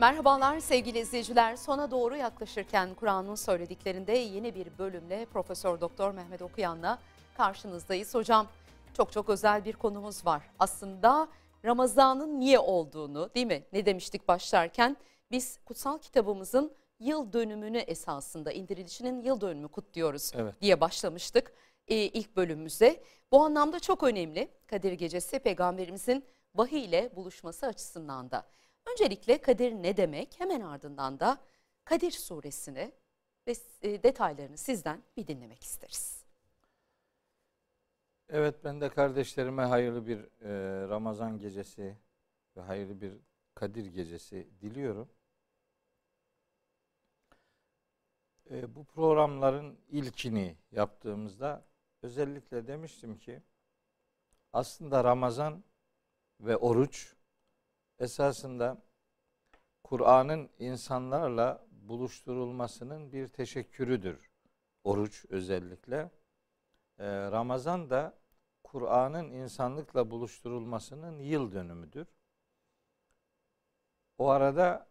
Merhabalar sevgili izleyiciler. Sona doğru yaklaşırken Kur'an'ın söylediklerinde yeni bir bölümle Profesör Doktor Mehmet Okuyan'la karşınızdayız. Hocam çok çok özel bir konumuz var. Aslında Ramazan'ın niye olduğunu değil mi? Ne demiştik başlarken? Biz kutsal kitabımızın yıl dönümünü esasında indirilişinin yıl dönümü kutluyoruz Evet. diye başlamıştık e, ilk bölümümüze. Bu anlamda çok önemli Kadir Gecesi peygamberimizin vahiy ile buluşması açısından da. Öncelikle Kadir ne demek hemen ardından da Kadir suresini ve e, detaylarını sizden bir dinlemek isteriz. Evet ben de kardeşlerime hayırlı bir e, Ramazan gecesi ve hayırlı bir Kadir gecesi diliyorum. E, bu programların ilkini yaptığımızda özellikle demiştim ki aslında Ramazan ve oruç esasında Kur'an'ın insanlarla buluşturulmasının bir teşekkürüdür. Oruç özellikle. Ee, Ramazan da Kur'an'ın insanlıkla buluşturulmasının yıl dönümüdür. O arada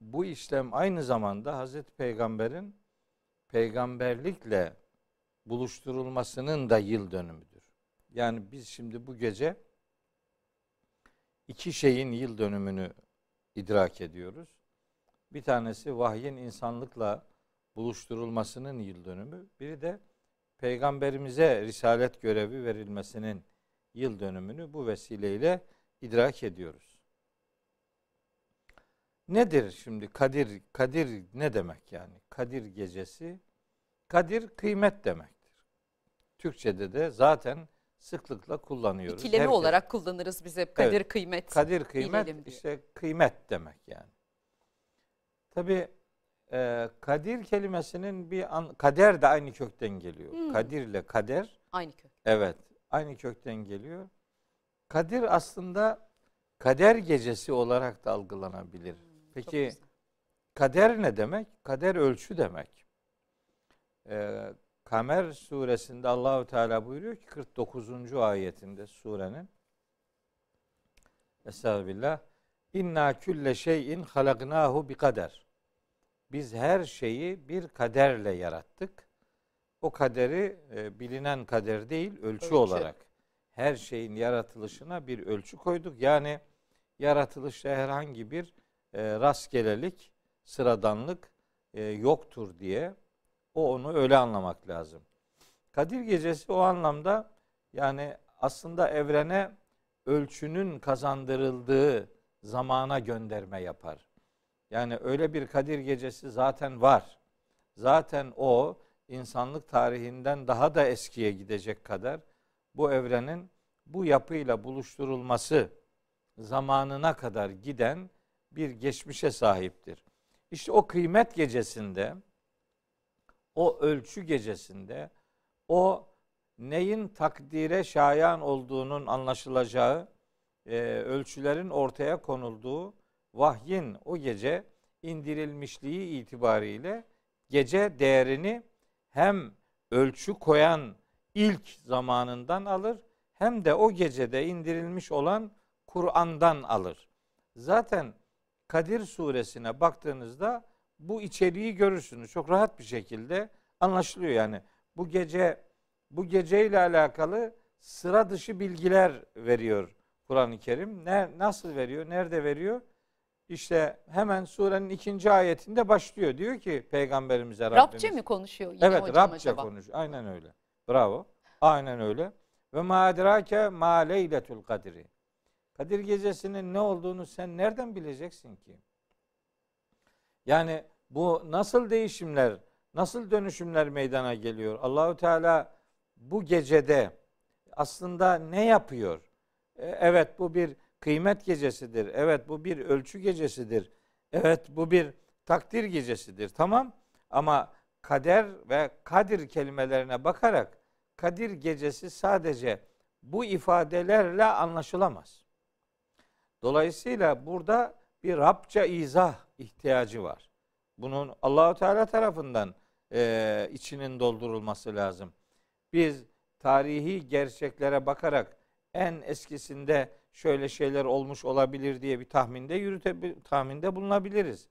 bu işlem aynı zamanda Hazreti Peygamber'in peygamberlikle buluşturulmasının da yıl dönümüdür. Yani biz şimdi bu gece iki şeyin yıl dönümünü idrak ediyoruz. Bir tanesi vahyin insanlıkla buluşturulmasının yıl dönümü. Biri de peygamberimize risalet görevi verilmesinin yıl dönümünü bu vesileyle idrak ediyoruz. Nedir şimdi Kadir? Kadir ne demek yani? Kadir gecesi. Kadir kıymet demektir. Türkçede de zaten sıklıkla kullanıyoruz. İkileme Herkes- olarak kullanırız biz hep Kadir Evet, kıymet. Kadir kıymet işte kıymet demek yani. Tabi kadir kelimesinin bir an, kader de aynı kökten geliyor. Hmm. Kadir ile kader Aynı kök. evet aynı kökten geliyor. Kadir aslında kader gecesi olarak da algılanabilir. Hmm, Peki kader ne demek? Kader ölçü demek. Ee, Kamer suresinde Allahu Teala buyuruyor ki 49. ayetinde surenin Estağfirullah. İnna külle şeyin halaknahu bi kader. Biz her şeyi bir kaderle yarattık. O kaderi e, bilinen kader değil, ölçü, Ölçü. olarak her şeyin yaratılışına bir ölçü koyduk. Yani yaratılışta herhangi bir e, rastgelelik, sıradanlık e, yoktur diye o onu öyle anlamak lazım. Kadir Gecesi o anlamda yani aslında evrene ölçünün kazandırıldığı zamana gönderme yapar. Yani öyle bir Kadir Gecesi zaten var. Zaten o insanlık tarihinden daha da eskiye gidecek kadar bu evrenin bu yapıyla buluşturulması zamanına kadar giden bir geçmişe sahiptir. İşte o kıymet gecesinde, o ölçü gecesinde, o neyin takdire şayan olduğunun anlaşılacağı, e, ölçülerin ortaya konulduğu vahyin o gece indirilmişliği itibariyle gece değerini hem ölçü koyan ilk zamanından alır hem de o gecede indirilmiş olan Kur'an'dan alır. Zaten Kadir suresine baktığınızda bu içeriği görürsünüz. Çok rahat bir şekilde anlaşılıyor yani. Bu gece bu geceyle alakalı sıra dışı bilgiler veriyor Kur'an-ı Kerim. Ne, nasıl veriyor? Nerede veriyor? İşte hemen surenin ikinci ayetinde başlıyor. Diyor ki Peygamberimize Rabbimiz. Rabçe mi konuşuyor yine Evet hocam Rabçe acaba? konuş. Aynen öyle. Bravo. Aynen öyle. Ve ma edrake ma leyletul kadri. Kadir gecesinin ne olduğunu sen nereden bileceksin ki? Yani bu nasıl değişimler, nasıl dönüşümler meydana geliyor? Allahu Teala bu gecede aslında ne yapıyor? E, Evet bu bir kıymet gecesidir. Evet bu bir ölçü gecesidir. Evet bu bir takdir gecesidir. Tamam ama kader ve kadir kelimelerine bakarak Kadir gecesi sadece bu ifadelerle anlaşılamaz. Dolayısıyla burada bir Rabça izah ihtiyacı var. Bunun Allahu Teala tarafından e, içinin doldurulması lazım. Biz tarihi gerçeklere bakarak en eskisinde şöyle şeyler olmuş olabilir diye bir tahminde yürüte tahminde bulunabiliriz.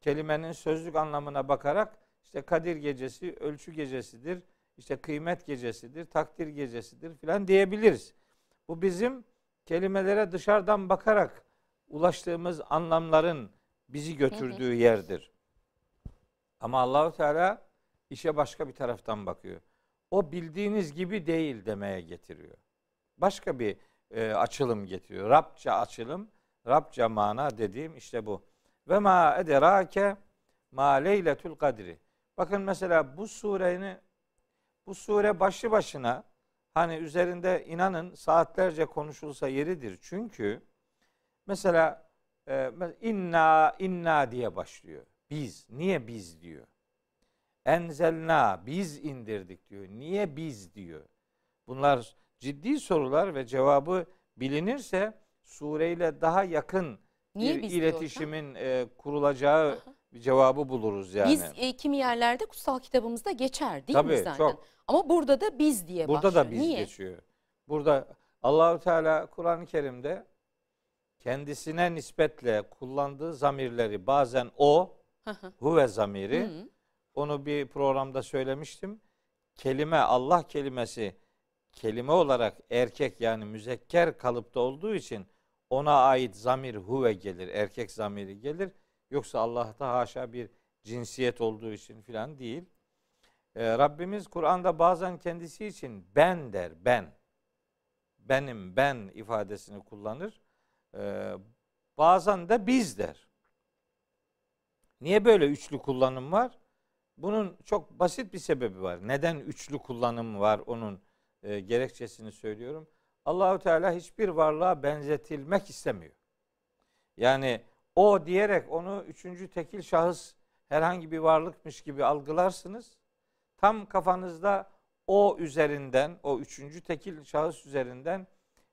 Kelimenin sözlük anlamına bakarak işte Kadir gecesi ölçü gecesidir, işte kıymet gecesidir, takdir gecesidir filan diyebiliriz. Bu bizim kelimelere dışarıdan bakarak ulaştığımız anlamların bizi götürdüğü yerdir. Ama Allahu Teala işe başka bir taraftan bakıyor. O bildiğiniz gibi değil demeye getiriyor. Başka bir e, açılım getiriyor. Rabça açılım, Rabça mana dediğim işte bu. Ve ma ederake ma leyletul kadri. Bakın mesela bu surenin bu sure başlı başına hani üzerinde inanın saatlerce konuşulsa yeridir. Çünkü mesela e, inna inna diye başlıyor. Biz. Niye biz diyor. Enzelna biz indirdik diyor. Niye biz diyor. Bunlar ciddi sorular ve cevabı bilinirse sureyle daha yakın Niye bir biz iletişimin e, kurulacağı Aha. bir cevabı buluruz yani. Biz e, kimi yerlerde kutsal kitabımızda geçer değil Tabii, mi zaten? Çok. Ama burada da biz diye burada başlıyor. Burada da biz Niye? geçiyor. Burada Allahu Teala Kur'an-ı Kerim'de kendisine nispetle kullandığı zamirleri bazen o, huve zamiri, Hı. onu bir programda söylemiştim. Kelime, Allah kelimesi kelime olarak erkek yani müzekker kalıpta olduğu için ona ait zamir huve gelir, erkek zamiri gelir. Yoksa Allah'ta haşa bir cinsiyet olduğu için filan değil. Ee, Rabbimiz Kur'an'da bazen kendisi için ben der, ben. Benim, ben ifadesini kullanır. Ee, bazen de biz der. Niye böyle üçlü kullanım var? Bunun çok basit bir sebebi var. Neden üçlü kullanım var onun e, gerekçesini söylüyorum. Allahu Teala hiçbir varlığa benzetilmek istemiyor. Yani o diyerek onu üçüncü tekil şahıs herhangi bir varlıkmış gibi algılarsınız. Tam kafanızda o üzerinden, o üçüncü tekil şahıs üzerinden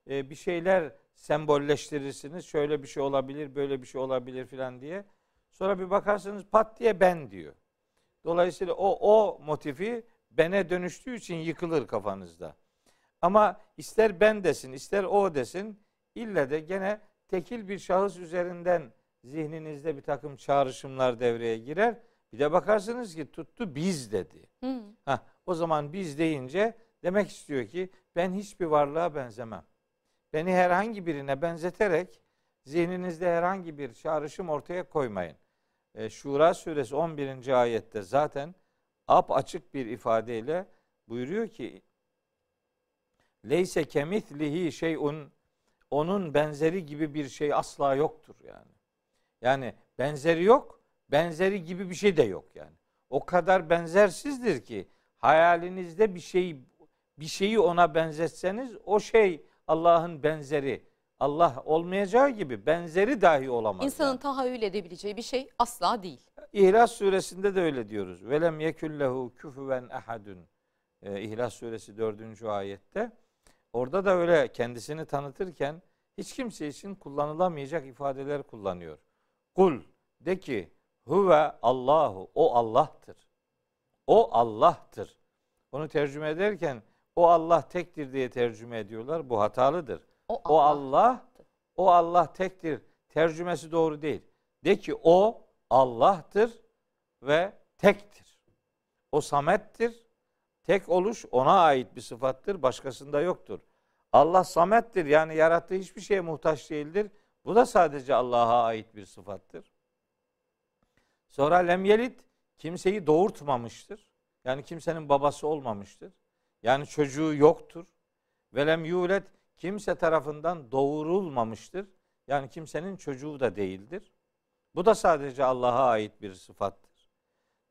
e, bir şeyler sembolleştirirsiniz. Şöyle bir şey olabilir, böyle bir şey olabilir filan diye. Sonra bir bakarsınız pat diye ben diyor. Dolayısıyla o o motifi bene dönüştüğü için yıkılır kafanızda. Ama ister ben desin, ister o desin, ille de gene tekil bir şahıs üzerinden zihninizde bir takım çağrışımlar devreye girer. Bir de bakarsınız ki tuttu biz dedi. Hı. Heh, o zaman biz deyince demek istiyor ki ben hiçbir varlığa benzemem. Beni herhangi birine benzeterek zihninizde herhangi bir çağrışım ortaya koymayın. E, Şura suresi 11. ayette zaten ap açık bir ifadeyle buyuruyor ki Leyse kemitlihi şeyun onun benzeri gibi bir şey asla yoktur yani. Yani benzeri yok, benzeri gibi bir şey de yok yani. O kadar benzersizdir ki hayalinizde bir şey bir şeyi ona benzetseniz o şey Allah'ın benzeri. Allah olmayacağı gibi benzeri dahi olamaz. İnsanın yani. tahayyül edebileceği bir şey asla değil. İhlas suresinde de öyle diyoruz. Velem yekullehu küfüven ehadun. Ee, İhlas suresi 4. ayette. Orada da öyle kendisini tanıtırken hiç kimse için kullanılamayacak ifadeler kullanıyor. Kul de ki huve Allahu o Allah'tır. O Allah'tır. Onu tercüme ederken o Allah tektir diye tercüme ediyorlar. Bu hatalıdır. O Allah, o Allah, o Allah tektir. Tercümesi doğru değil. De ki o Allah'tır ve tektir. O samettir. Tek oluş ona ait bir sıfattır. Başkasında yoktur. Allah samettir. Yani yarattığı hiçbir şeye muhtaç değildir. Bu da sadece Allah'a ait bir sıfattır. Sonra lem yelit kimseyi doğurtmamıştır. Yani kimsenin babası olmamıştır. Yani çocuğu yoktur. Ve lem yulet kimse tarafından doğurulmamıştır. Yani kimsenin çocuğu da değildir. Bu da sadece Allah'a ait bir sıfattır.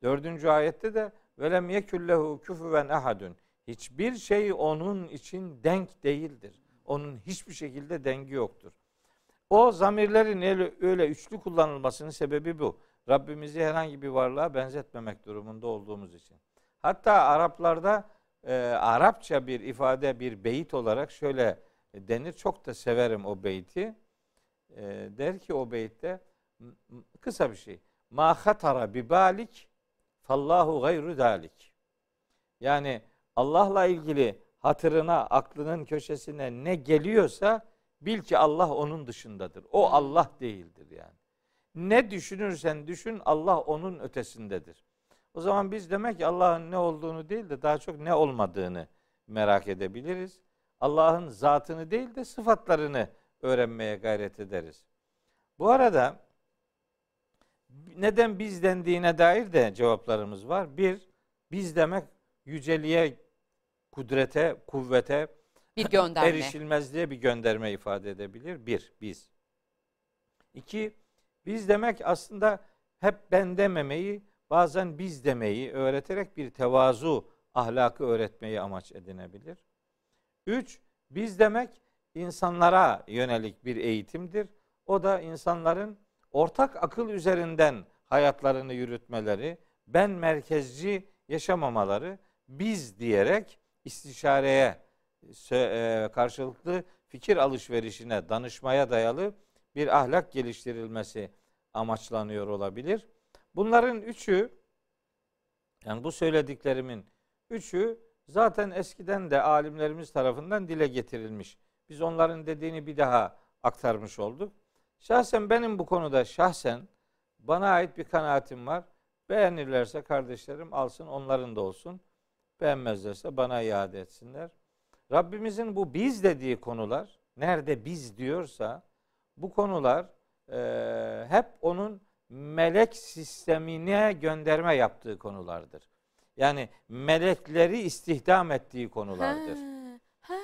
Dördüncü ayette de velem yekullehu küfüven ahadun. Hiçbir şey onun için denk değildir. Onun hiçbir şekilde dengi yoktur. O zamirlerin öyle, üçlü kullanılmasının sebebi bu. Rabbimizi herhangi bir varlığa benzetmemek durumunda olduğumuz için. Hatta Araplarda e, Arapça bir ifade, bir beyit olarak şöyle denir. Çok da severim o beyti. E, der ki o beytte kısa bir şey. Ma hatara bi balik fallahu gayru dalik. Yani Allah'la ilgili hatırına, aklının köşesine ne geliyorsa bil ki Allah onun dışındadır. O. Allah değildir yani. Ne düşünürsen düşün Allah onun ötesindedir. O zaman biz demek ki Allah'ın ne olduğunu değil de daha çok ne olmadığını merak edebiliriz. Allah'ın zatını değil de sıfatlarını öğrenmeye gayret ederiz. Bu arada neden biz dendiğine dair de cevaplarımız var. Bir, biz demek yüceliğe, kudrete, kuvvete, Bir gönderme. erişilmezliğe bir gönderme ifade edebilir. Bir, biz. İki, biz demek aslında hep ben dememeyi, bazen biz demeyi öğreterek bir tevazu ahlakı öğretmeyi amaç edinebilir. Üç, biz demek insanlara yönelik bir eğitimdir. O da insanların ortak akıl üzerinden hayatlarını yürütmeleri, ben merkezci yaşamamaları, biz diyerek istişareye, e, karşılıklı fikir alışverişine, danışmaya dayalı bir ahlak geliştirilmesi amaçlanıyor olabilir. Bunların üçü, yani bu söylediklerimin üçü zaten eskiden de alimlerimiz tarafından dile getirilmiş. Biz onların dediğini bir daha aktarmış olduk. Şahsen benim bu konuda şahsen bana ait bir kanaatim var. Beğenirlerse kardeşlerim alsın onların da olsun. Beğenmezlerse bana iade etsinler. Rabbimizin bu biz dediği konular nerede biz diyorsa bu konular e, hep onun melek sistemine gönderme yaptığı konulardır. Yani melekleri istihdam ettiği konulardır. Ha, ha.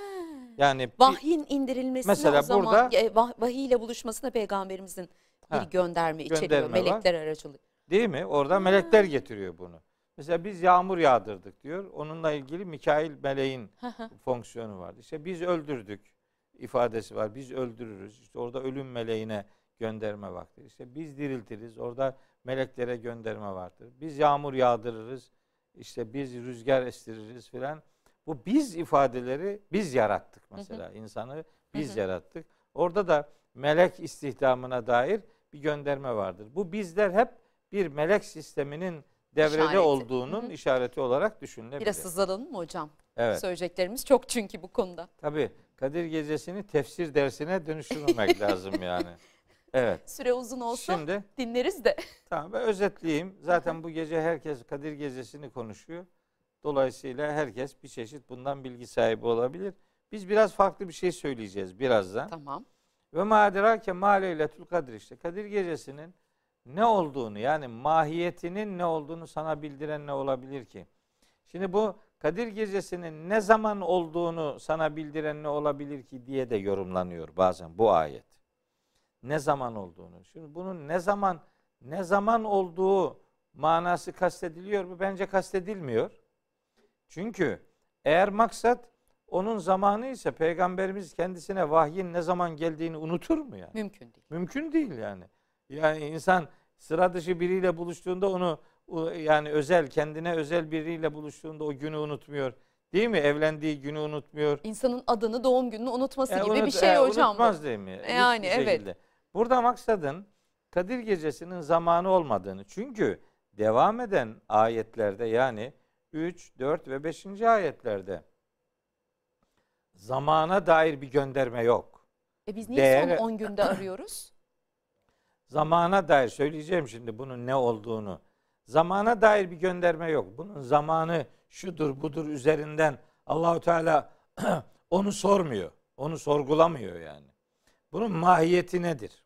Yani Vahyin indirilmesine Mesela o zaman burada- e, vah- vahiy ile buluşmasına peygamberimizin bir Ha, gönderme içeriyor. gönderme var. Melekler aracılığı. Değil mi? Orada melekler getiriyor bunu. Mesela biz yağmur yağdırdık diyor. Onunla ilgili Mikail meleğin fonksiyonu vardı. İşte biz öldürdük ifadesi var. Biz öldürürüz. İşte orada ölüm meleğine gönderme vakti. İşte biz diriltiriz. Orada meleklere gönderme vardır. Biz yağmur yağdırırız. İşte biz rüzgar estiririz filan. Bu biz ifadeleri biz yarattık mesela. insanı biz Hı hı. yarattık. Orada da melek istihdamına dair bir gönderme vardır. Bu bizler hep bir melek sisteminin devrede İşareti. olduğunun Hı hı. işareti olarak düşünülebilir. Biraz hızlanalım mı hocam? Evet. Söyleyeceklerimiz çok çünkü bu konuda. Tabii Kadir Gecesi'ni tefsir dersine dönüştürmemek lazım yani. Evet. Süre uzun olsa Şimdi dinleriz de. tamam ben özetleyeyim. Zaten bu gece herkes Kadir Gecesi'ni konuşuyor. Dolayısıyla herkes bir çeşit bundan bilgi sahibi olabilir. Biz biraz farklı bir şey söyleyeceğiz birazdan. Tamam. Ve madirake ma leyletül kadir işte. Kadir Gecesi'nin ne olduğunu yani mahiyetinin ne olduğunu sana bildiren ne olabilir ki? Şimdi bu Kadir Gecesi'nin ne zaman olduğunu sana bildiren ne olabilir ki diye de yorumlanıyor bazen bu ayet. Ne zaman olduğunu. Şimdi bunun ne zaman ne zaman olduğu manası kastediliyor mu? Bence kastedilmiyor. Çünkü eğer maksat onun zamanı ise peygamberimiz kendisine vahyin ne zaman geldiğini unutur mu yani? Mümkün değil. Mümkün değil yani. Yani insan sıra dışı biriyle buluştuğunda onu yani özel kendine özel biriyle buluştuğunda o günü unutmuyor. Değil mi? Evlendiği günü unutmuyor. İnsanın adını, doğum gününü unutması E, gibi bir unut- şey e, hocam. Unutmaz değil mi? Hiçbir Yani, evet. şekilde. Burada maksadın Kadir Gecesi'nin zamanı olmadığını. Çünkü devam eden ayetlerde yani 3, 4 ve 5. ayetlerde zamana dair bir gönderme yok. E biz niye Değer- son 10 günde arıyoruz? Zamana dair söyleyeceğim şimdi bunun ne olduğunu. Zamana dair bir gönderme yok. Bunun zamanı şudur budur üzerinden Allahu Teala onu sormuyor. Onu sorgulamıyor yani. Bunun mahiyeti nedir?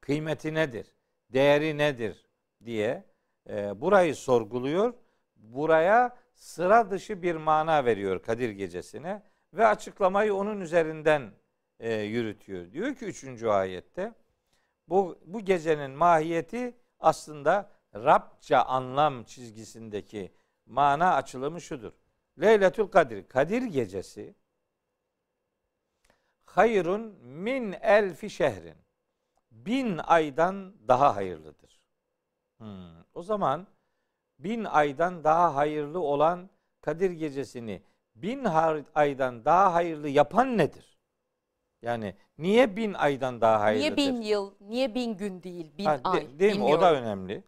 Kıymeti nedir? Değeri nedir diye e, burayı sorguluyor. Buraya sıra dışı bir mana veriyor Kadir Gecesi'ne ve açıklamayı onun üzerinden e, yürütüyor. Diyor ki 3. ayette bu, bu gecenin mahiyeti aslında Rabça anlam çizgisindeki mana açılımı şudur. Leyletül Kadir, Kadir gecesi hayrun min elfi şehrin. Bin aydan daha hayırlıdır. Hmm, O zaman bin aydan daha hayırlı olan Kadir gecesini bin aydan daha hayırlı yapan nedir? Yani niye bin aydan daha hayırlıdır? Niye bin yıl, niye bin gün değil, bin Ha, de- ay? değil mi? O da Bilmiyorum. önemli.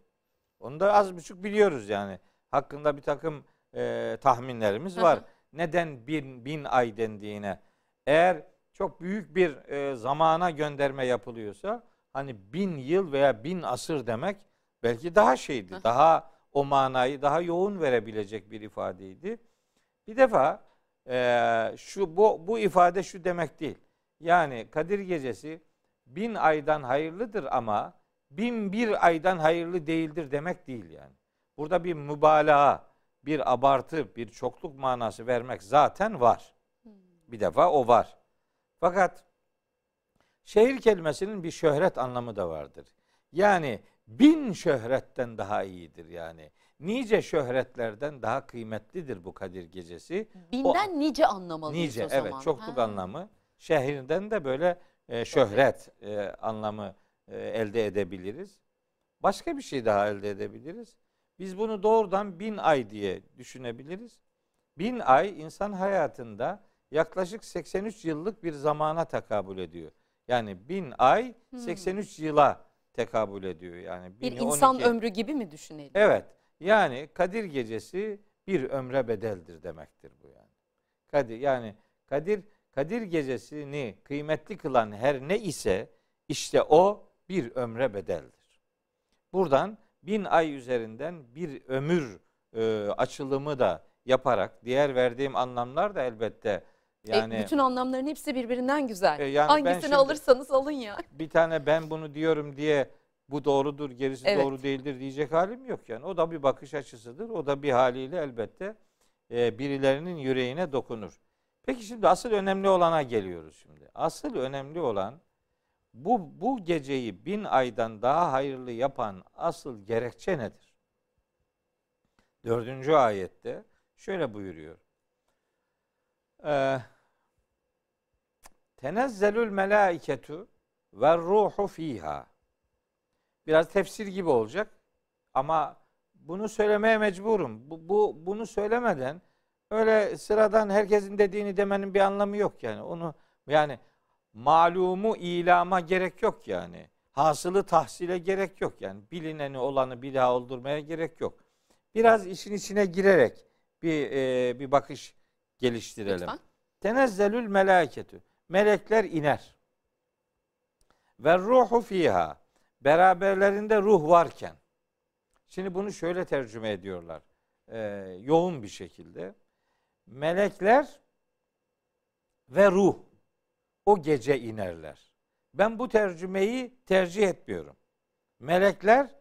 Onu da az buçuk biliyoruz yani. Hakkında bir takım e, tahminlerimiz var. neden bin, bin ay dendiğine. Eğer çok büyük bir e, zamana gönderme yapılıyorsa hani bin yıl veya bin asır demek belki daha şeydi. Heh. Daha o manayı daha yoğun verebilecek bir ifadeydi. Bir defa e, şu bu, bu ifade şu demek değil. Yani Kadir Gecesi bin aydan hayırlıdır ama bin bir aydan hayırlı değildir demek değil yani. Burada bir mübalağa, bir abartı, bir çokluk manası vermek zaten var. Bir defa o var. Fakat şehir kelimesinin bir şöhret anlamı da vardır. Yani bin şöhretten daha iyidir yani. Nice şöhretlerden daha kıymetlidir bu Kadir Gecesi. Binden nice anlamalıyız Nice o zaman. evet çokluk Ha. anlamı. Şehrinden de böyle e, şöhret e, anlamı e, elde edebiliriz. Başka bir şey daha elde edebiliriz. Biz bunu doğrudan bin ay diye düşünebiliriz. Bin ay insan hayatında yaklaşık 83 yıllık bir zamana tekabül ediyor. Yani bin ay Hmm. 83 yıla tekabül ediyor. Yani Bir insan 12 ömrü gibi mi düşünelim? Evet. Yani Kadir gecesi bir ömre bedeldir demektir bu yani. Kadir yani Kadir Kadir gecesini kıymetli kılan her ne ise işte o bir ömre bedeldir. Buradan bin ay üzerinden bir ömür e, açılımı da yaparak diğer verdiğim anlamlar da elbette yani E, bütün anlamların hepsi birbirinden güzel. E, yani Hangisini şimdi- alırsanız alın ya. bir tane ben bunu diyorum diye bu doğrudur gerisi Evet. doğru değildir diyecek halim yok yani. O da bir bakış açısıdır. O da bir haliyle elbette e, birilerinin yüreğine dokunur. Peki şimdi asıl önemli olana geliyoruz şimdi. Asıl önemli olan bu bu geceyi bin aydan daha hayırlı yapan asıl gerekçe nedir? Dördüncü ayette şöyle buyuruyor. Ee, Tenezzelül melaiketu ve ruhu fiha. Biraz tefsir gibi olacak ama bunu söylemeye mecburum. Bu, bu bunu söylemeden öyle sıradan herkesin dediğini demenin bir anlamı yok yani. Onu yani malumu ilama gerek yok yani. Hasılı tahsile gerek yok yani. Bilineni olanı bir daha oldurmaya gerek yok. Biraz işin içine girerek bir e, bir bakış geliştirelim. Lütfen. Tenezzelül meleketü. Melekler iner. Ve ruhu fiha. Beraberlerinde ruh varken. Şimdi bunu şöyle tercüme ediyorlar. Ee, yoğun bir şekilde. Melekler ve ruh o gece inerler. Ben bu tercümeyi tercih etmiyorum. Melekler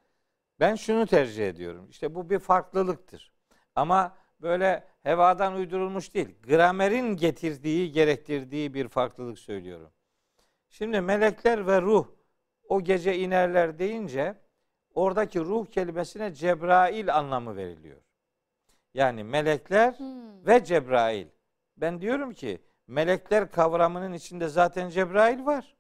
ben şunu tercih ediyorum. İşte bu bir farklılıktır. Ama böyle hevadan uydurulmuş değil. Gramerin getirdiği, gerektirdiği bir farklılık söylüyorum. Şimdi melekler ve ruh o gece inerler deyince oradaki ruh kelimesine Cebrail anlamı veriliyor. Yani melekler Hmm. ve Cebrail. Ben diyorum ki melekler kavramının içinde zaten Cebrail var.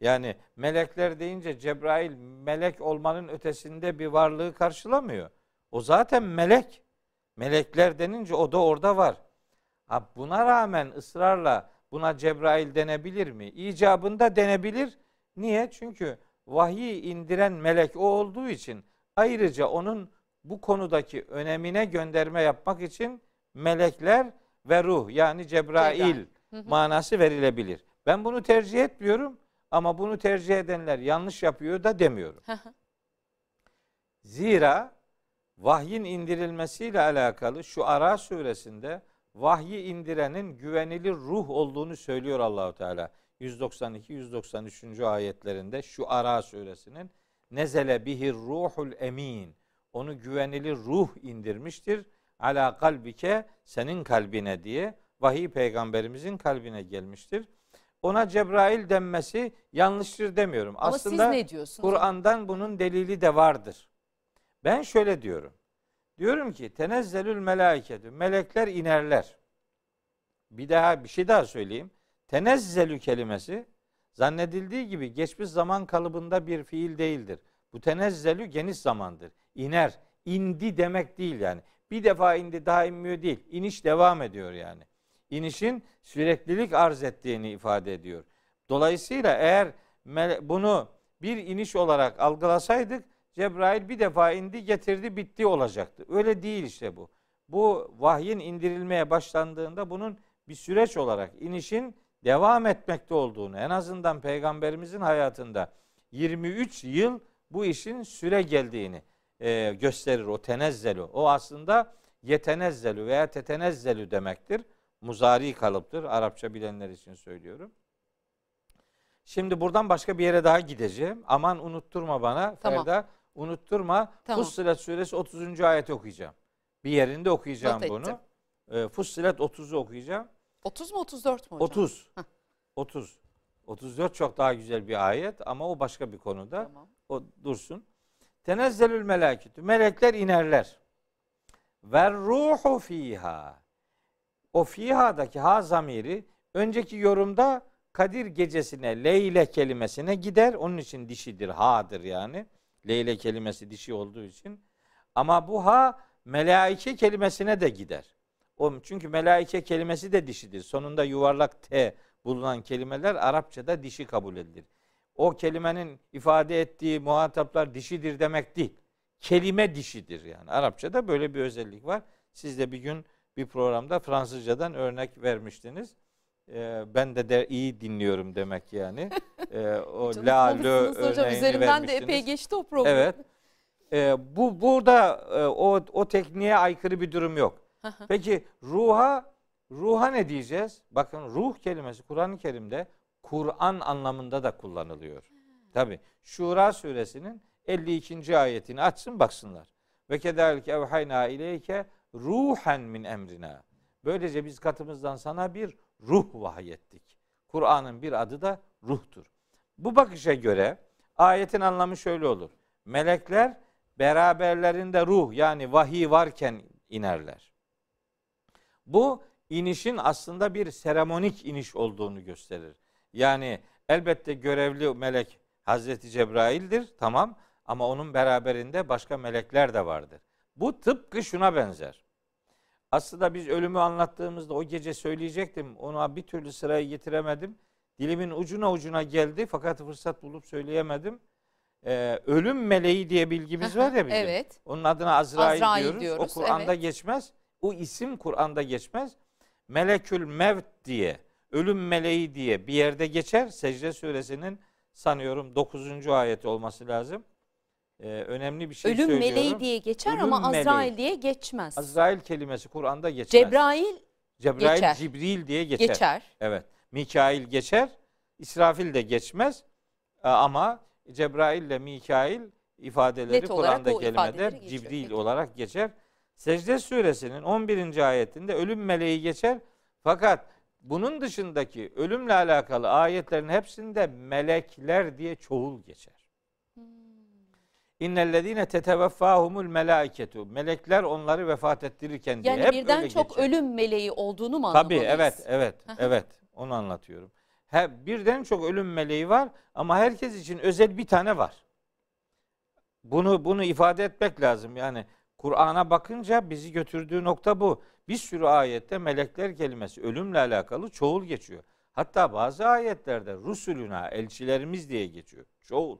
Yani melekler deyince Cebrail melek olmanın ötesinde bir varlığı karşılamıyor. O zaten melek. Melekler denince o da orada var. Ha buna rağmen ısrarla buna Cebrail denebilir mi? İcabında denebilir. Niye? Çünkü vahyi indiren melek o olduğu için ayrıca onun bu konudaki önemine gönderme yapmak için melekler ve ruh yani Cebrail, manası verilebilir. Ben bunu tercih etmiyorum ama bunu tercih edenler yanlış yapıyor da demiyorum. Zira vahyin indirilmesiyle alakalı şu Ara suresinde vahyi indirenin güvenilir ruh olduğunu söylüyor Allahu Teala. 192 193. ayetlerinde şu Ara suresinin nezele bihir ruhul emin. Onu güvenilir ruh indirmiştir. Ala kalbike senin kalbine diye vahiy peygamberimizin kalbine gelmiştir. Ona Cebrail denmesi yanlıştır demiyorum. Ama Aslında? Kur'an'dan bunun delili de vardır. Ben şöyle diyorum. Diyorum ki tenezzelül melaiketü. Melekler inerler. Bir daha bir şey daha söyleyeyim. Tenezzelü kelimesi zannedildiği gibi geçmiş zaman kalıbında bir fiil değildir. Bu tenezzelü geniş zamandır. İner. indi demek değil yani. Bir defa indi daha inmiyor değil. İniş devam ediyor yani. İnişin süreklilik arz ettiğini ifade ediyor. Dolayısıyla eğer bunu bir iniş olarak algılasaydık Cebrail bir defa indi getirdi bitti olacaktı. Öyle değil işte bu. bu vahyin indirilmeye başlandığında bunun bir süreç olarak inişin devam etmekte olduğunu en azından peygamberimizin hayatında 23 yıl bu işin süre geldiğini e, gösterir o tenezzelu. O aslında yetenezzelu veya tetenezzelu demektir. Muzari kalıptır. Arapça bilenler için söylüyorum. Şimdi buradan başka bir yere daha gideceğim. Aman unutturma bana Tamam. Ferda. Unutturma. Tamam. Fussilet suresi 30. ayeti okuyacağım. Bir yerinde okuyacağım Not bunu. E, Fussilet 30'u okuyacağım. 30 mu 34 mu hocam? 30. 30. 34 çok daha güzel bir ayet ama o başka bir konuda. Tamam. O dursun. Tenezzelül meleketü. Melekler inerler. Ve ruhu fiha. O fiha'daki ha zamiri önceki yorumda Kadir gecesine Leyle kelimesine gider. Onun için dişidir. Ha'dır yani. Leyle kelimesi dişi olduğu için. Ama bu ha melaike kelimesine de gider. O, çünkü melaike kelimesi de dişidir. Sonunda yuvarlak T bulunan kelimeler Arapçada dişi kabul edilir. O kelimenin ifade ettiği muhataplar dişidir demek değil. Kelime dişidir yani. Arapçada böyle bir özellik var. Siz de bir gün bir programda Fransızcadan örnek vermiştiniz. Ee, ben de, de iyi dinliyorum demek yani. Ee, o la lö örneğini Üzerinden de epey geçti o program. Evet. Ee, bu burada e, o o tekniğe aykırı bir durum yok. Peki ruha ruha ne diyeceğiz? Bakın ruh kelimesi Kur'an-ı Kerim'de Kur'an anlamında da kullanılıyor. Tabi Şura suresinin 52. ayetini açsın baksınlar. Ve kederlik evhayna ileyke ruhen min emrina. Böylece biz katımızdan sana bir ruh vahyettik. Kur'an'ın bir adı da ruhtur. Bu bakışa göre ayetin anlamı şöyle olur. Melekler beraberlerinde ruh yani vahiy varken inerler. Bu inişin aslında bir seremonik iniş olduğunu gösterir. Yani elbette görevli melek Hazreti Cebrail'dir tamam ama onun beraberinde başka melekler de vardır. Bu tıpkı şuna benzer. Aslında biz ölümü anlattığımızda o gece söyleyecektim. Ona bir türlü sırayı getiremedim. Dilimin ucuna ucuna geldi fakat fırsat bulup söyleyemedim. Ee, ölüm meleği diye bilgimiz var ya bizim. Evet. Onun adına Azrail, Azrail diyoruz. diyoruz, O Kur'anda evet. geçmez. O isim Kur'an'da geçmez. Melekül Mevt diye, ölüm meleği diye bir yerde geçer. Secde suresinin sanıyorum 9. ayeti olması lazım. Ee, önemli bir şey Ölüm söylüyorum. meleği diye geçer Ölüm ama Azrail meleği. diye geçmez. Azrail kelimesi Kur'an'da geçmez. Cebrail Cebrail, geçer. Cibril diye geçer. geçer. Evet. Mikail geçer. İsrafil de geçmez. Ee, Ama Cebrail ile Mikail ifadeleri Kur'an'da ifadeleri geçiyor. Cibril Peki. olarak geçer. Secde suresinin 11. ayetinde ölüm meleği geçer. Fakat bunun dışındaki ölümle alakalı ayetlerin hepsinde melekler diye çoğul geçer. İnnellezine teteveffahumul melaiketu. Melekler onları vefat ettirirken diye Yani hep birden öyle çok geçer. ölüm meleği olduğunu mu Tabii evet evet evet onu anlatıyorum. He, birden çok ölüm meleği var ama herkes için özel bir tane var. Bunu bunu ifade etmek lazım. Yani Kur'an'a bakınca bizi götürdüğü nokta bu. Bir sürü ayette melekler kelimesi ölümle alakalı çoğul geçiyor. Hatta bazı ayetlerde rusuluna elçilerimiz diye geçiyor. Çoğul.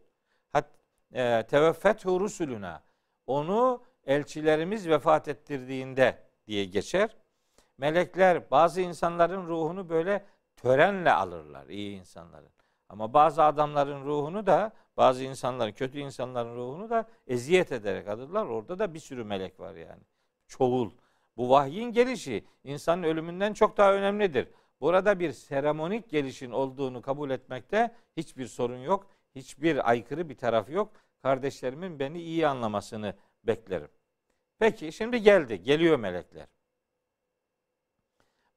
E, teveffethu rusuluna onu elçilerimiz vefat ettirdiğinde diye geçer. Melekler bazı insanların ruhunu böyle törenle alırlar iyi insanların. Ama bazı adamların ruhunu da bazı insanların kötü insanların ruhunu da eziyet ederek alırlar. Orada da bir sürü melek var yani. Çoğul. Bu vahyin gelişi insanın ölümünden çok daha önemlidir. Burada bir seremonik gelişin olduğunu kabul etmekte hiçbir sorun yok. Hiçbir aykırı bir taraf yok. Kardeşlerimin beni iyi anlamasını beklerim. Peki şimdi geldi. Geliyor melekler.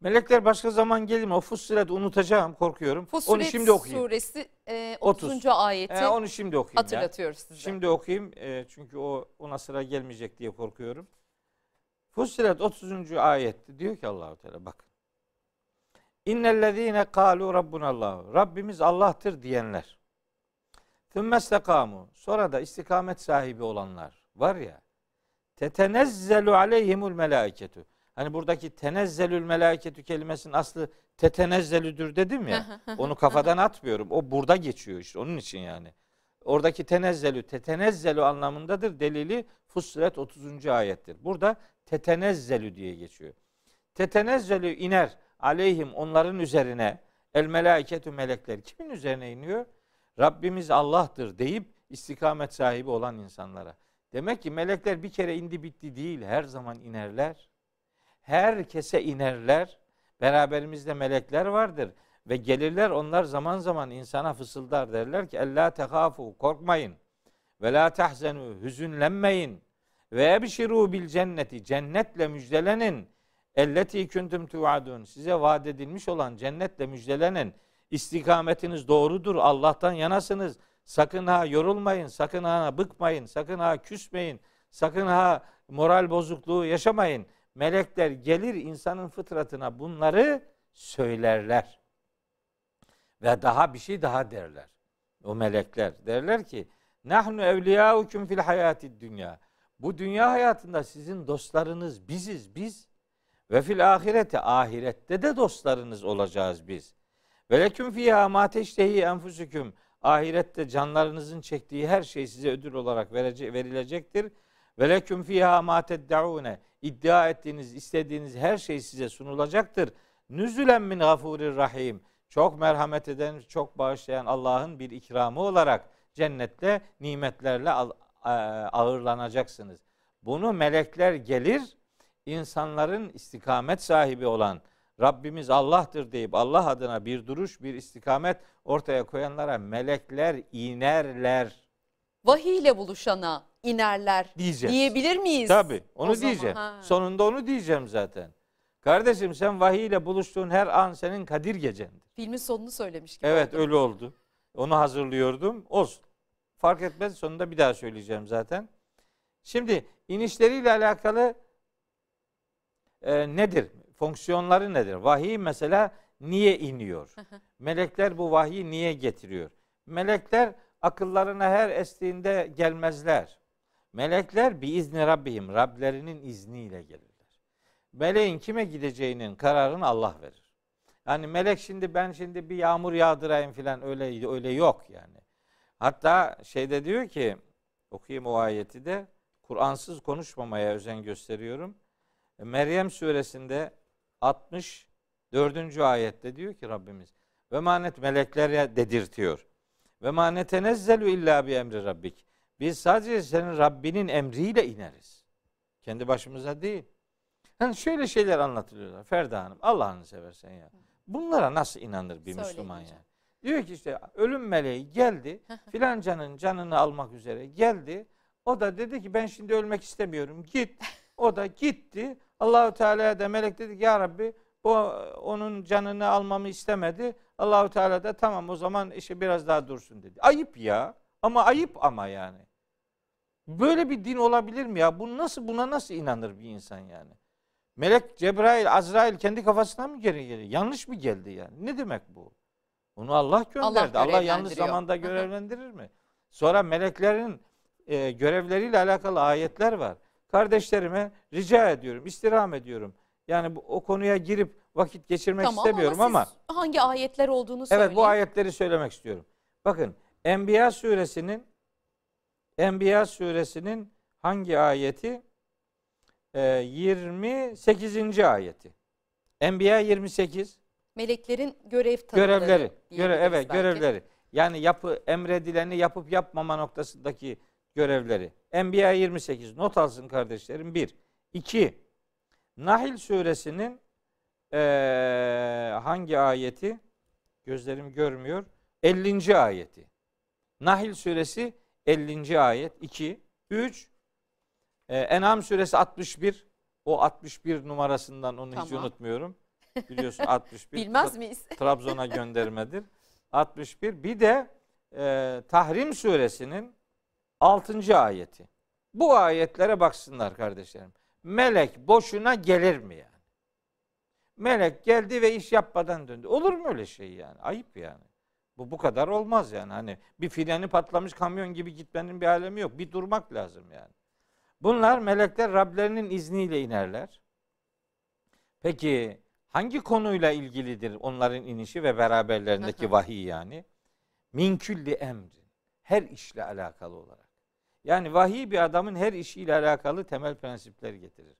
Melekler başka zaman gelir mi? O Fussilet unutacağım korkuyorum. Fussilet onu şimdi okuyayım. suresi e, 30. 30. ayeti He, onu şimdi okuyayım. ya. hatırlatıyoruz size. Şimdi okuyayım e, çünkü o ona sıra gelmeyecek diye korkuyorum. Fussilet 30. ayette diyor ki Allahu Teala bak. İnnellezîne kâlu rabbunallahu. Rabbimiz Allah'tır diyenler. Fümmestekamu. Sonra da istikamet sahibi olanlar var ya. Tetenezzelu aleyhimul melâiketu. Hani buradaki tenezzelül melâiketu kelimesinin aslı tetenezzelüdür dedim ya. onu kafadan atmıyorum. O burada geçiyor işte onun için yani. Oradaki tenezzelü, tetenezzelu anlamındadır. Delili Fussilet 30. ayettir. Burada tetenezzelü diye geçiyor. Tetenezzelü iner aleyhim onların üzerine el melaiketü melekler. Kimin üzerine iniyor? Rabbimiz Allah'tır deyip istikamet sahibi olan insanlara. Demek ki melekler bir kere indi bitti değil, her zaman inerler. Herkese inerler. Beraberimizde melekler vardır ve gelirler onlar zaman zaman insana fısıldar derler ki ella tehafu korkmayın ve la tahzenu hüzünlenmeyin ve ebşiru bil cenneti cennetle müjdelenin elleti kuntum tuadun size vaat edilmiş olan cennetle müjdelenin istikametiniz doğrudur Allah'tan yanasınız. Sakın ha yorulmayın sakın ha bıkmayın sakın ha küsmeyin sakın ha moral bozukluğu yaşamayın. Melekler gelir insanın fıtratına bunları söylerler. Ve daha bir şey daha derler. O melekler derler ki nahnu evliyaukum fil hayati dünya. Bu dünya hayatında sizin dostlarınız biziz biz ve fil ahirete ahirette de dostlarınız olacağız biz. Ve leküm fiha ma teştehi enfusukum. Ahirette canlarınızın çektiği her şey size ödül olarak verece, verilecektir. Ve leküm fiha ma teddaune. İddia ettiğiniz, istediğiniz her şey size sunulacaktır. Nüzülen min gafurir rahim. Çok merhamet eden, çok bağışlayan Allah'ın bir ikramı olarak cennette nimetlerle ağırlanacaksınız. Bunu melekler gelir, insanların istikamet sahibi olan Rabbimiz Allah'tır deyip Allah adına bir duruş, bir istikamet ortaya koyanlara melekler inerler. Vahiy ile buluşana inerler diyeceğiz. diyebilir miyiz? Tabi onu o diyeceğim. Zaman, Sonunda onu diyeceğim zaten. Kardeşim sen vahiy ile buluştuğun her an senin Kadir gecendir. Filmin sonunu söylemiş gibi Evet oldu. öyle oldu. Onu hazırlıyordum. Olsun. Fark etmez sonunda bir daha söyleyeceğim zaten. Şimdi inişleriyle alakalı e, nedir? Fonksiyonları nedir? Vahiy mesela niye iniyor? Melekler bu vahiyi niye getiriyor? Melekler akıllarına her estiğinde gelmezler. Melekler bir izni Rabbihim, Rablerinin izniyle gelirler. Meleğin kime gideceğinin kararını Allah verir. Yani melek şimdi ben şimdi bir yağmur yağdırayım filan öyle öyle yok yani. Hatta şeyde diyor ki okuyayım o ayeti de Kur'ansız konuşmamaya özen gösteriyorum. Meryem suresinde 64. ayette diyor ki Rabbimiz ve manet meleklere dedirtiyor. Ve manet nezzelu illa bi emri rabbik. Biz sadece senin Rabbinin emriyle ineriz. Kendi başımıza değil. Yani şöyle şeyler anlatılıyorlar. Ferda Hanım Allah'ını seversen ya. Bunlara nasıl inanır bir Müslüman yani? Diyor ki işte ölüm meleği geldi. filancanın canını almak üzere geldi. O da dedi ki ben şimdi ölmek istemiyorum. Git. O da gitti. Allahu Teala'ya da melek dedi ki ya Rabbi bu onun canını almamı istemedi. Allahu Teala da tamam o zaman işi biraz daha dursun dedi. Ayıp ya. Ama ayıp ama yani. Böyle bir din olabilir mi ya? Bu nasıl buna nasıl inanır bir insan yani? Melek Cebrail, Azrail kendi kafasından mı geri geliyor? Yanlış mı geldi yani? Ne demek bu? Onu Allah gönderdi. Allah, Allah yanlış zamanda görevlendirir mi? Sonra meleklerin e, görevleriyle alakalı ayetler var. Kardeşlerime rica ediyorum, istirham ediyorum. Yani bu, o konuya girip vakit geçirmek tamam, istemiyorum ama, ama hangi ayetler olduğunu söyleyin. Evet bu ayetleri söylemek istiyorum. Bakın Enbiya suresinin Enbiya suresinin hangi ayeti? Ee, 28. ayeti. Enbiya 28. Meleklerin görev tanımları. Görevleri. Göre, evet belki. görevleri. Yani yapı emredileni yapıp yapmama noktasındaki görevleri. Enbiya 28 not alsın kardeşlerim. 1. 2. Nahil suresinin ee, hangi ayeti? Gözlerim görmüyor. 50. ayeti. Nahil suresi 50. ayet. 2. 3. Ee, En'am suresi 61. O 61 numarasından onu tamam. hiç unutmuyorum. Biliyorsun 61. Bilmez miyiz? Trabzon'a göndermedir. 61. Bir de e, Tahrim suresinin 6. ayeti. Bu ayetlere baksınlar kardeşlerim. Melek boşuna gelir mi yani? Melek geldi ve iş yapmadan döndü. Olur mu öyle şey yani? Ayıp yani. Bu bu kadar olmaz yani. Hani bir freni patlamış kamyon gibi gitmenin bir alemi yok. Bir durmak lazım yani. Bunlar melekler Rablerinin izniyle inerler. Peki hangi konuyla ilgilidir onların inişi ve beraberlerindeki vahiy yani? Minkülli emrin. Her işle alakalı olarak. Yani vahiy bir adamın her işiyle alakalı temel prensipler getirir.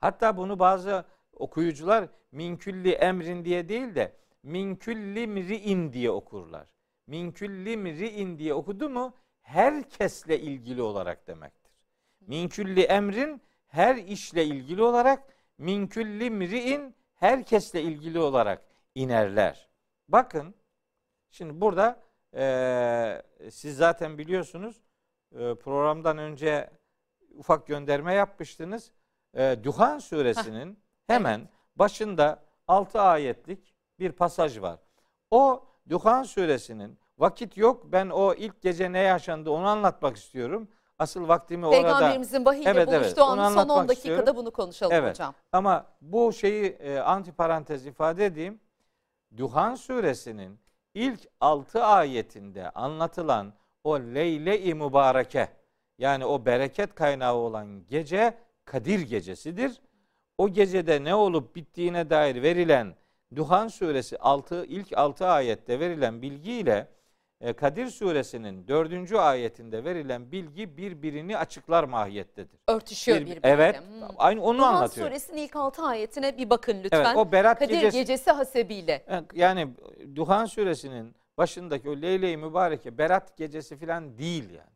Hatta bunu bazı okuyucular minkülli emrin diye değil de minkülli mri'in diye okurlar. Minkülli mri'in diye okudu mu herkesle ilgili olarak demektir. Minkülli emrin her işle ilgili olarak minkülli mri'in herkesle ilgili olarak inerler. Bakın şimdi burada e, siz zaten biliyorsunuz programdan önce ufak gönderme yapmıştınız. E, Duhan suresinin hemen başında 6 ayetlik bir pasaj var. O Duhan suresinin vakit yok ben o ilk gece ne yaşandı onu anlatmak istiyorum. Asıl vaktimi orada Peygamberimizin vahiyle Evet, evet. buluştuğu Onu anın son 10 anlatmak dakikada istiyorum. bunu konuşalım Evet. hocam. Ama bu şeyi e, antiparantez ifade edeyim. Duhan suresinin ilk 6 ayetinde anlatılan o Leyle-i Mübareke yani o bereket kaynağı olan gece Kadir gecesidir. O gecede ne olup bittiğine dair verilen Duhan suresi 6 ilk 6 ayette verilen bilgiyle e, Kadir suresinin 4. ayetinde verilen bilgi birbirini açıklar mahiyettedir. Örtüşüyor Bir- birbiriyle. Evet. Hmm. Aynı onu Duhan anlatıyor. suresinin ilk 6 ayetine bir bakın lütfen. Evet, o Berat Kadir gecesi gecesi hasebiyle. yani Duhan suresinin başındaki o Leyle-i Mübareke Berat gecesi falan değil yani.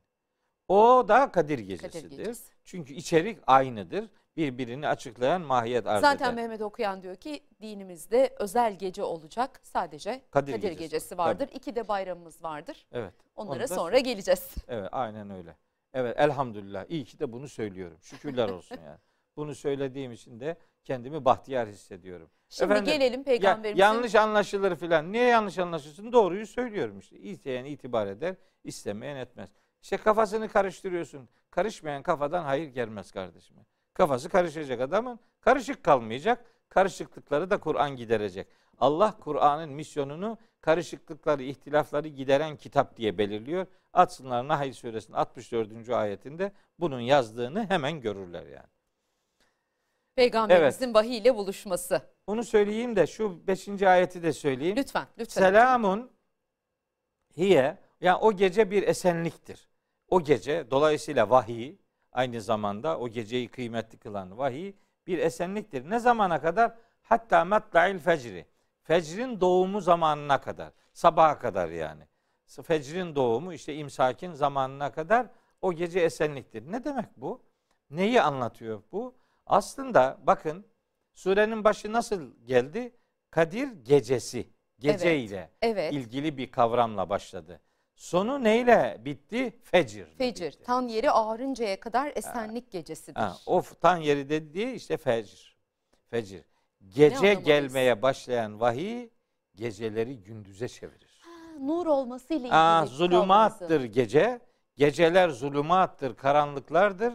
O da Kadir gecesidir. gecesi. Çünkü içerik aynıdır. Birbirini açıklayan mahiyet arz Zaten eder. Mehmet Okuyan diyor ki dinimizde özel gece olacak. Sadece Kadir Kadir, gecesi. gecesi, vardır. İki de bayramımız vardır. Evet. Onlara da- sonra geleceğiz. Evet, aynen öyle. Evet, elhamdülillah. İyi ki de bunu söylüyorum. Şükürler olsun yani. Bunu söylediğim için de kendimi bahtiyar hissediyorum. Şimdi Efendim, gelelim Ya, peygamberimizin yanlış anlaşılır filan. Niye yanlış anlaşılsın? Doğruyu söylüyorum işte. İsteyen itibar eder, istemeyen etmez. İşte kafasını karıştırıyorsun. Karışmayan kafadan hayır gelmez kardeşim. Kafası karışacak adamın. Karışık kalmayacak. Karışıklıkları da Kur'an giderecek. Allah Kur'an'ın misyonunu karışıklıkları, ihtilafları gideren kitap diye belirliyor. Atsınlar Nahl suresinin 64. ayetinde bunun yazdığını hemen görürler yani. Peygamberimizin vahiy ile buluşması. Onu söyleyeyim de şu 5. ayeti de söyleyeyim. Lütfen, lütfen. Selamun hiye yani o gece bir esenliktir. O gece dolayısıyla vahiy aynı zamanda o geceyi kıymetli kılan vahiy bir esenliktir. Ne zamana kadar? Hatta matla'il fecri. Fecrin doğumu zamanına kadar. Sabaha kadar yani. Fecrin doğumu işte imsakin zamanına kadar o gece esenliktir. Ne demek bu? Neyi anlatıyor bu? Aslında bakın surenin başı nasıl geldi? Kadir gecesi. Gece Evet. ile Evet. ilgili bir kavramla başladı. Sonu neyle bitti? Fecir. Fecir, tan yeri ağarıncaya kadar esenlik gecesidir. Ha, o tan yeri dediği işte fecr. Fecir. Gece gelmeye başlayan vahiy geceleri gündüze çevirir. Ha, Nur olmasıyla ilgili. Aa, zulümattır gece. Geceler zulümattır, karanlıklardır.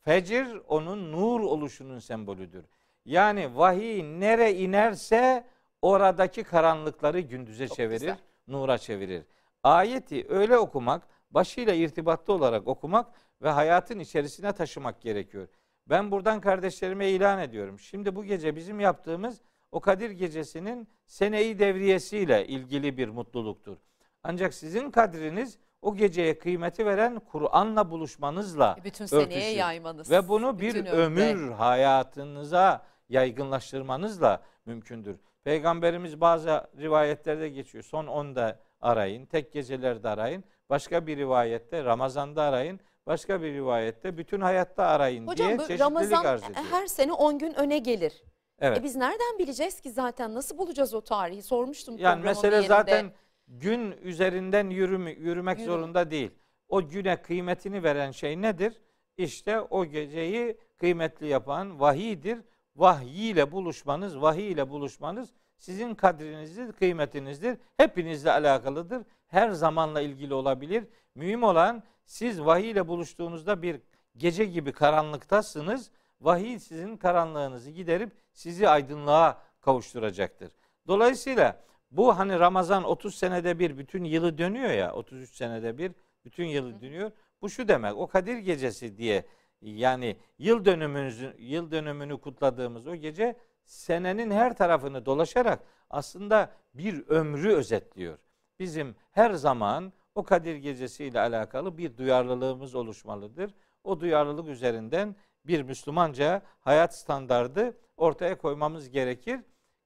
Fecir onun nur oluşunun sembolüdür. Yani vahiy nere inerse oradaki karanlıkları gündüze Çok çevirir, güzel. nura çevirir. Ayeti öyle okumak, başıyla irtibatlı olarak okumak ve hayatın içerisine taşımak gerekiyor. Ben buradan kardeşlerime ilan ediyorum. Şimdi bu gece bizim yaptığımız o Kadir Gecesi'nin seneyi devriyesiyle ilgili bir mutluluktur. Ancak sizin kadriniz o geceye kıymeti veren Kur'an'la buluşmanızla E, Bütün seneye örtüşür. yaymanız. Ve bunu bir ömür hayatınıza yaygınlaştırmanızla mümkündür. Peygamberimiz bazı rivayetlerde geçiyor. Son 10'da arayın, tek gecelerde arayın. Başka bir rivayette Ramazan'da arayın. Başka bir rivayette bütün hayatta arayın Hocam diye çeşitlilik Ramazan arz ediyor. her sene 10 gün öne gelir. Evet. E biz nereden bileceğiz ki zaten? Nasıl bulacağız o tarihi? Sormuştum Yani mesele yerinde. zaten gün üzerinden yürüme, yürümek Yürü. zorunda değil. O güne kıymetini veren şey nedir? İşte o geceyi kıymetli yapan vahiydir. Vahiy ile buluşmanız, vahiy ile buluşmanız sizin kadrinizdir, kıymetinizdir. Hepinizle alakalıdır. Her zamanla ilgili olabilir. Mühim olan siz vahiy ile buluştuğunuzda bir gece gibi karanlıktasınız. Vahiy sizin karanlığınızı giderip sizi aydınlığa kavuşturacaktır. Dolayısıyla bu hani Ramazan 30 senede bir bütün yılı dönüyor ya 33 senede bir bütün yılı dönüyor. Bu şu demek o Kadir gecesi diye yani yıl dönümünüzü yıl dönümünü kutladığımız o gece senenin her tarafını dolaşarak aslında bir ömrü özetliyor. Bizim her zaman o Kadir Gecesi ile alakalı bir duyarlılığımız oluşmalıdır. O duyarlılık üzerinden bir Müslümanca hayat standardı ortaya koymamız gerekir.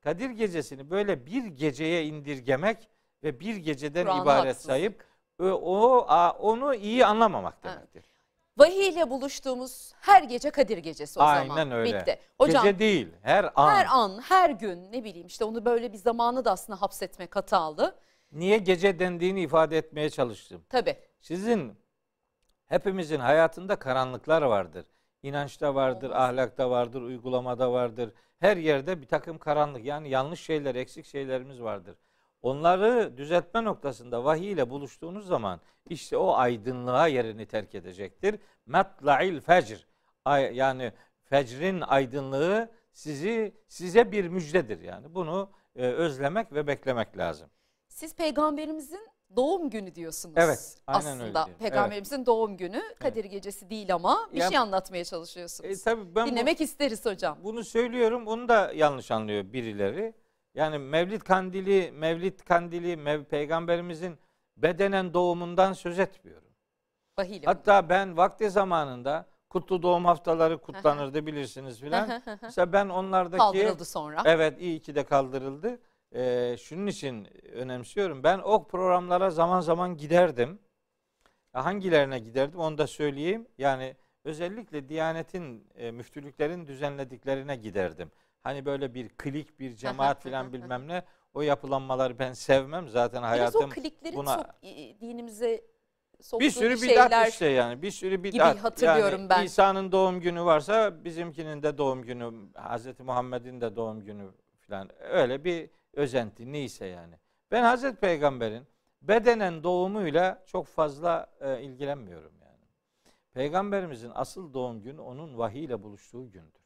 Kadir Gecesi'ni böyle bir geceye indirgemek ve bir geceden Kur'an'a ibaret haksızlık. sayıp o, o a- onu iyi anlamamak Evet. demektir. Vahiy ile buluştuğumuz her gece Kadir Gecesi o Aynen zaman. öyle. Bitti. Hocam Gece değil, her an. her an, her gün ne bileyim işte onu böyle bir zamanı da aslında hapsetmek hatalı. Niye gece dendiğini ifade etmeye çalıştım. Tabii. Sizin hepimizin hayatında karanlıklar vardır. İnançta vardır, Olmaz. ahlakta vardır, uygulamada vardır. Her yerde bir takım karanlık yani yanlış şeyler, eksik şeylerimiz vardır. Onları düzeltme noktasında vahiy ile buluştuğunuz zaman işte o aydınlığa yerini terk edecektir. Matla'il fecr. Yani fecrin aydınlığı sizi size bir müjdedir yani. Bunu e, özlemek ve beklemek lazım. Siz peygamberimizin doğum günü diyorsunuz. Evet, aynen Aslında öyle peygamberimizin doğum günü Kadir Gecesi değil ama bir Ya- şey anlatmaya çalışıyorsunuz. E, tabii ben bu- Dinlemek isteriz hocam. Bunu söylüyorum, onu da yanlış anlıyor birileri. Yani Mevlid Kandili, Mevlid Kandili, Mev- Peygamberimizin bedenen doğumundan söz etmiyorum. Vahiy ile Hatta ben vakti zamanında kutlu doğum haftaları kutlanırdı bilirsiniz filan. Mesela ben onlardaki kaldırıldı sonra. Evet iyi ki de kaldırıldı. Ee, şunun için önemsiyorum. Ben o programlara zaman zaman giderdim. Hangilerine giderdim onu da söyleyeyim. Yani özellikle Diyanet'in, e, müftülüklerin düzenlediklerine giderdim. Hani böyle bir klik, bir cemaat filan bilmem ne. O yapılanmaları ben sevmem. Zaten Biraz hayatım o kliklerin buna- sok- e, dinimize bir sürü şeyler bidat işte yani. Bir sürü gibi bidat. hatırlıyorum yani ben. İsa'nın doğum günü varsa bizimkinin de doğum günü, Hazreti Muhammed'in de doğum günü falan. Öyle bir özenti neyse yani. Ben Hazreti Peygamber'in bedenen doğumuyla çok fazla e, ilgilenmiyorum yani. Peygamberimizin asıl doğum günü onun vahiy ile buluştuğu gündür.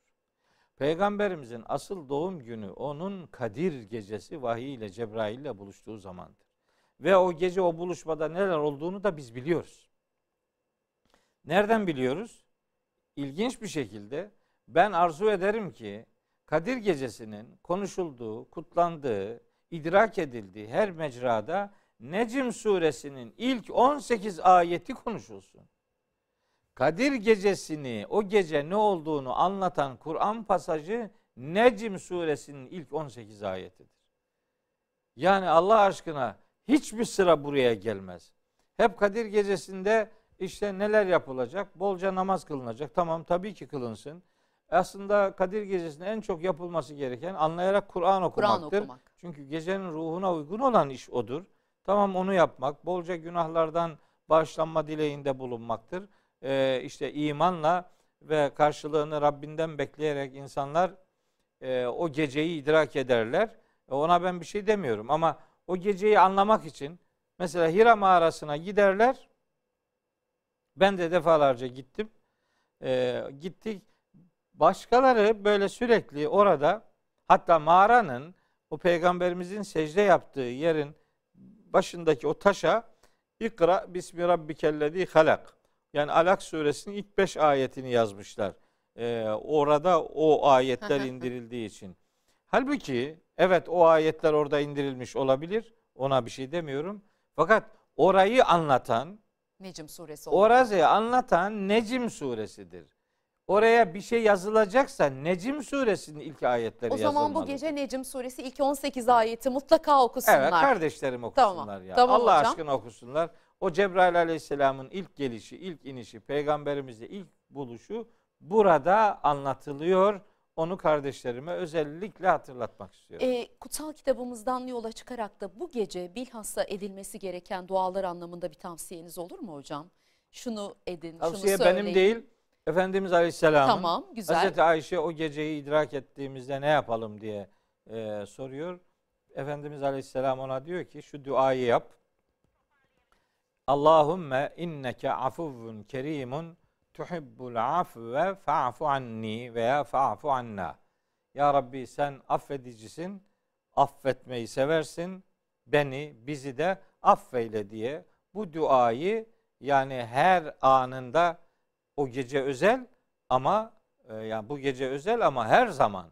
Peygamberimizin asıl doğum günü onun Kadir gecesi vahiy ile Cebrail ile buluştuğu zamandır. Ve o gece o buluşmada neler olduğunu da biz biliyoruz. Nereden biliyoruz? İlginç bir şekilde ben arzu ederim ki Kadir gecesinin konuşulduğu, kutlandığı, idrak edildiği her mecrada Necm suresinin ilk 18 ayeti konuşulsun. Kadir gecesini, o gece ne olduğunu anlatan Kur'an pasajı Necm suresinin ilk 18 ayetidir. Yani Allah aşkına hiçbir sıra buraya gelmez. Hep Kadir gecesinde işte neler yapılacak? Bolca namaz kılınacak. Tamam tabii ki kılınsın. Aslında Kadir gecesinde en çok yapılması gereken anlayarak Kur'an Kur'an okumaktır. okumak. Çünkü gecenin ruhuna uygun olan iş odur. Tamam onu yapmak, bolca günahlardan bağışlanma dileğinde bulunmaktır. Ee, işte imanla ve karşılığını Rabbinden bekleyerek insanlar e, o geceyi idrak ederler. E, Ona ben bir şey demiyorum ama o geceyi anlamak için mesela Hira mağarasına giderler. Ben de defalarca gittim. E, gittik. Başkaları böyle sürekli orada hatta mağaranın o peygamberimizin secde yaptığı yerin başındaki o taşa İkra bismi rabbikellezi halak. Yani Alak suresinin ilk beş ayetini yazmışlar. Ee, orada o ayetler indirildiği için. Halbuki evet o ayetler orada indirilmiş olabilir. Ona bir şey demiyorum. Fakat orayı anlatan, Necm suresi orayı anlatan Necim suresidir. Oraya bir şey yazılacaksa Necim suresinin ilk ayetleri o zaman bu yazılmalıdır. gece Necm suresi ilk 18 ayeti mutlaka okusunlar. Evet kardeşlerim okusunlar Tamam, ya. tamam Allah hocam. aşkına okusunlar. O Cebrail aleyhisselamın ilk gelişi, ilk inişi, peygamberimizle ilk buluşu burada anlatılıyor. Onu kardeşlerime özellikle hatırlatmak istiyorum. Ee, kutsal kitabımızdan yola çıkarak da bu gece bilhassa edilmesi gereken dualar anlamında bir tavsiyeniz olur mu hocam? Şunu edin, Tavsiye şunu söyleyin. benim değil. Efendimiz Aleyhisselam'ın Tamam, güzel. Hazreti Ayşe o geceyi idrak ettiğimizde ne yapalım diye e, soruyor. Efendimiz Aleyhisselam ona diyor ki şu duayı yap. Allahümme inneke afuvun kerimun tuhibbul afve fa'fu anni veya fa'fu anna. Ya Rabbi sen affedicisin, affetmeyi seversin, beni, bizi de affeyle diye bu duayı yani her anında o gece özel ama e, yani bu gece özel ama her zaman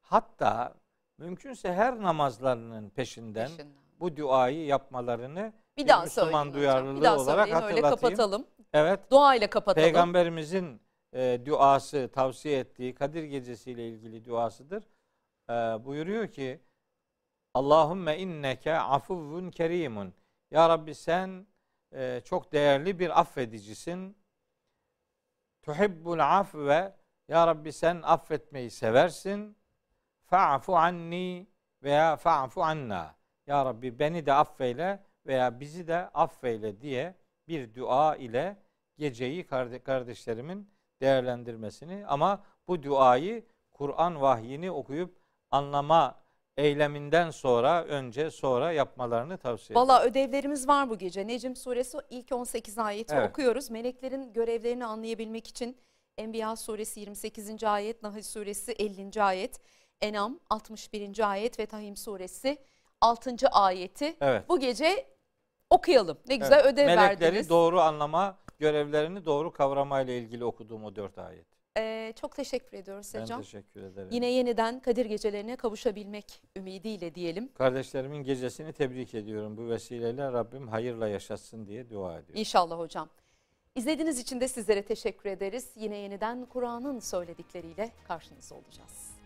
hatta mümkünse her namazlarının peşinden Peşinden. bu duayı yapmalarını Bir Bir daha Müslüman duyarlılığı Bir daha olarak söyleyin öyle hatırlatayım. kapatalım. Evet. Dua ile kapatalım. Peygamberimizin e, duası tavsiye ettiği Kadir Gecesi ile ilgili duasıdır. E, buyuruyor ki Allahümme inneke afuvun kerimun. Ya Rabbi sen e, çok değerli bir affedicisin. Tuhibbul afve. Ya Rabbi sen affetmeyi seversin. Fa'fu anni veya fa'fu anna. Ya Rabbi beni de affeyle veya bizi de affeyle diye bir dua ile geceyi karde- kardeşlerimin değerlendirmesini ama bu duayı Kur'an vahyini okuyup anlama eyleminden sonra önce sonra yapmalarını tavsiye ederim. Valla ödevlerimiz var bu gece. Necim suresi ilk 18 ayeti Evet. okuyoruz. Meleklerin görevlerini anlayabilmek için Enbiya suresi 28. ayet, Nahl suresi 50. ayet, Enam 61. ayet ve Tahim suresi 6. ayeti Evet. bu gece okuyalım. Ne güzel Evet. ödev Melekleri verdiniz. doğru anlama, görevlerini doğru kavramayla ilgili okuduğum o dört ayet. Ee, çok teşekkür ediyoruz Ben hocam. teşekkür ederim. Yine yeniden Kadir gecelerine kavuşabilmek ümidiyle diyelim. Kardeşlerimin gecesini tebrik ediyorum. Bu vesileyle Rabbim hayırla yaşatsın diye dua ediyorum. İnşallah hocam. İzlediğiniz için de sizlere teşekkür ederiz. Yine yeniden Kur'an'ın söyledikleriyle karşınızda olacağız.